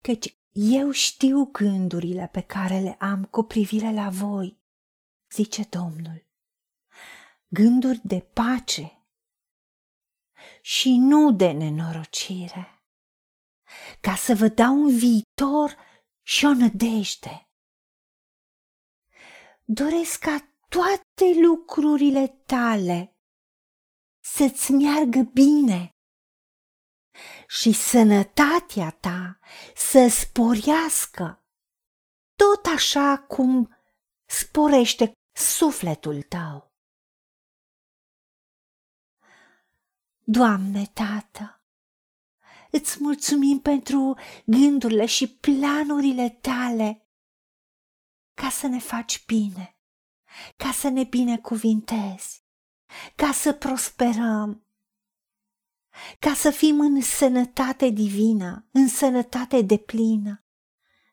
căci eu știu gândurile pe care le am cu privire la voi, zice Domnul. Gânduri de pace și nu de nenorocire, ca să vă dau un viitor și o nădejde. Doresc ca toate lucrurile tale să-ți meargă bine și sănătatea ta să sporească, tot așa cum sporește sufletul tău. Doamne, Tată, îți mulțumim pentru gândurile și planurile tale ca să ne faci bine, ca să ne binecuvintezi, ca să prosperăm, ca să fim în sănătate divină, în sănătate deplină.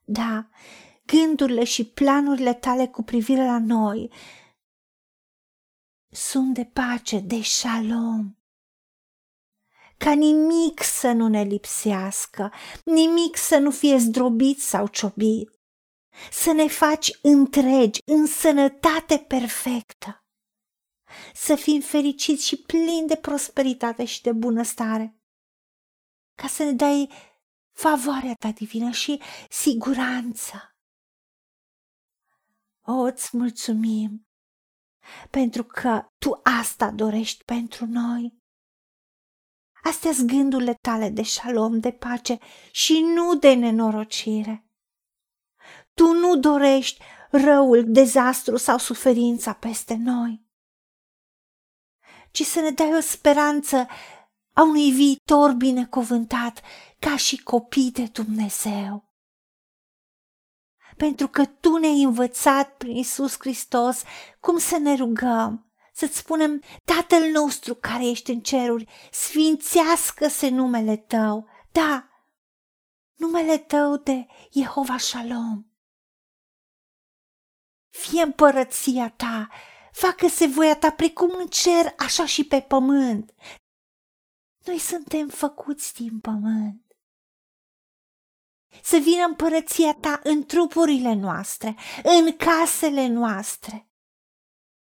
Da, gândurile și planurile tale cu privire la noi sunt de pace, de shalom. Ca nimic să nu ne lipsească, nimic să nu fie zdrobit sau ciobit, să ne faci întregi, în sănătate perfectă să fim fericiți și plini de prosperitate și de bunăstare, ca să ne dai favoarea ta divină și siguranță. O, îți mulțumim pentru că tu asta dorești pentru noi. Astea sunt gândurile tale de șalom, de pace și nu de nenorocire. Tu nu dorești răul, dezastru sau suferința peste noi ci să ne dai o speranță a unui viitor binecuvântat ca și copii de Dumnezeu. Pentru că Tu ne-ai învățat prin Isus Hristos cum să ne rugăm, să-ți spunem, Tatăl nostru care ești în ceruri, sfințească-se numele Tău, da, numele Tău de Jehova Shalom. Fie împărăția Ta, facă-se voia ta precum în cer, așa și pe pământ. Noi suntem făcuți din pământ. Să vină împărăția ta în trupurile noastre, în casele noastre.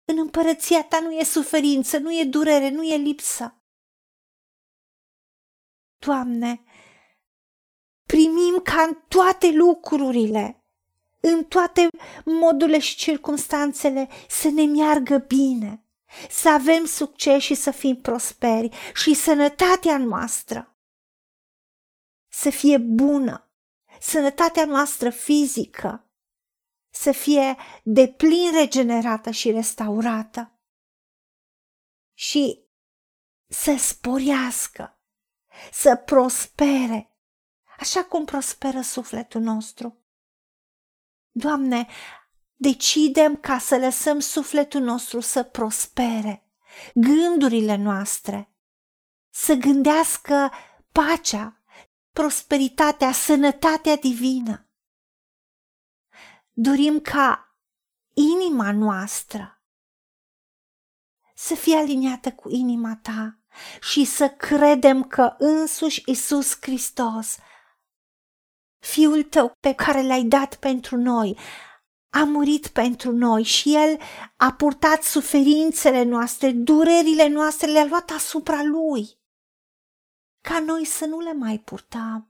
În împărăția ta nu e suferință, nu e durere, nu e lipsă. Doamne, primim ca în toate lucrurile în toate modurile și circumstanțele să ne meargă bine, să avem succes și să fim prosperi și sănătatea noastră să fie bună, sănătatea noastră fizică să fie de plin regenerată și restaurată și să sporească, să prospere, așa cum prosperă sufletul nostru. Doamne, decidem ca să lăsăm sufletul nostru să prospere, gândurile noastre, să gândească pacea, prosperitatea, sănătatea divină. Dorim ca inima noastră să fie aliniată cu inima ta și să credem că însuși Isus Hristos Fiul tău pe care l-ai dat pentru noi a murit pentru noi și El a purtat suferințele noastre, durerile noastre, le-a luat asupra Lui, ca noi să nu le mai purtăm.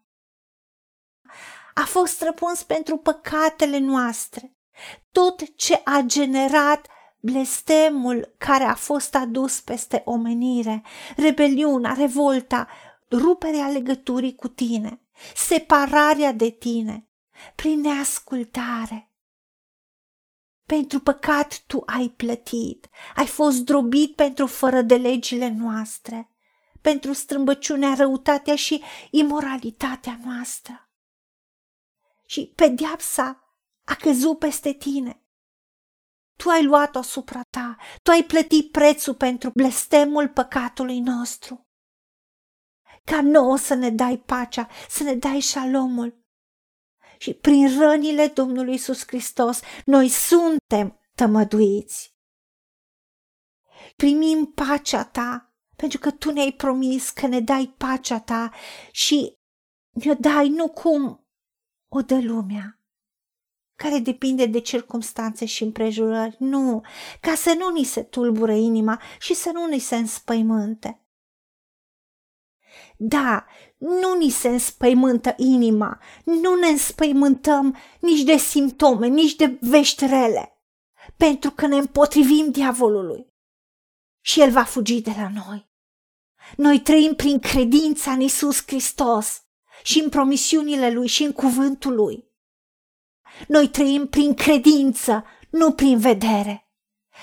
A fost răpuns pentru păcatele noastre, tot ce a generat blestemul care a fost adus peste omenire, rebeliunea, revolta, ruperea legăturii cu tine separarea de tine, prin neascultare. Pentru păcat tu ai plătit, ai fost drobit pentru fără de legile noastre, pentru strâmbăciunea, răutatea și imoralitatea noastră. Și pedeapsa a căzut peste tine. Tu ai luat-o asupra ta, tu ai plătit prețul pentru blestemul păcatului nostru ca nouă să ne dai pacea, să ne dai șalomul. Și prin rănile Domnului Isus Hristos, noi suntem tămăduiți. Primim pacea ta, pentru că tu ne-ai promis că ne dai pacea ta și ne dai nu cum o dă lumea, care depinde de circumstanțe și împrejurări. Nu, ca să nu ni se tulbure inima și să nu ni se înspăimânte. Da, nu ni se înspăimântă inima, nu ne înspăimântăm nici de simptome, nici de vești rele, pentru că ne împotrivim diavolului și el va fugi de la noi. Noi trăim prin credința în Isus Hristos și în promisiunile Lui și în cuvântul Lui. Noi trăim prin credință, nu prin vedere.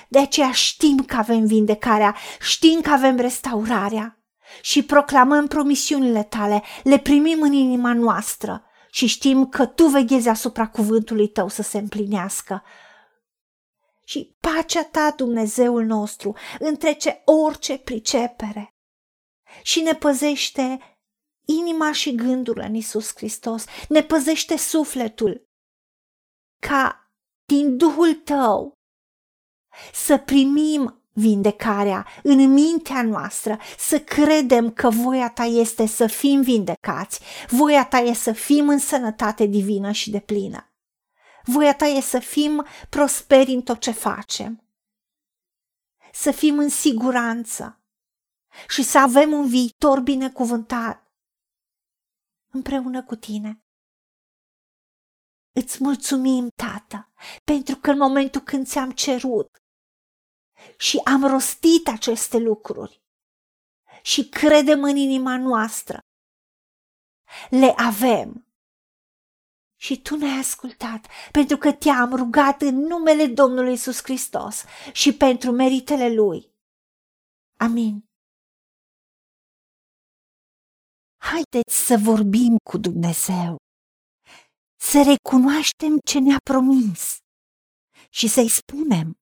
De aceea știm că avem vindecarea, știm că avem restaurarea și proclamăm promisiunile tale, le primim în inima noastră și știm că tu veghezi asupra cuvântului tău să se împlinească. Și pacea ta, Dumnezeul nostru, întrece orice pricepere și ne păzește inima și gândurile în Isus Hristos, ne păzește sufletul ca din Duhul tău să primim vindecarea în mintea noastră, să credem că voia ta este să fim vindecați, voia ta este să fim în sănătate divină și de plină. Voia ta este să fim prosperi în tot ce facem, să fim în siguranță și să avem un viitor binecuvântat împreună cu tine. Îți mulțumim, Tată, pentru că în momentul când ți-am cerut și am rostit aceste lucruri și credem în inima noastră. Le avem. Și tu ne-ai ascultat pentru că te-am rugat în numele Domnului Isus Hristos și pentru meritele Lui. Amin. Haideți să vorbim cu Dumnezeu, să recunoaștem ce ne-a promis și să-i spunem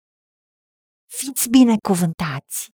Fiți binecuvântați!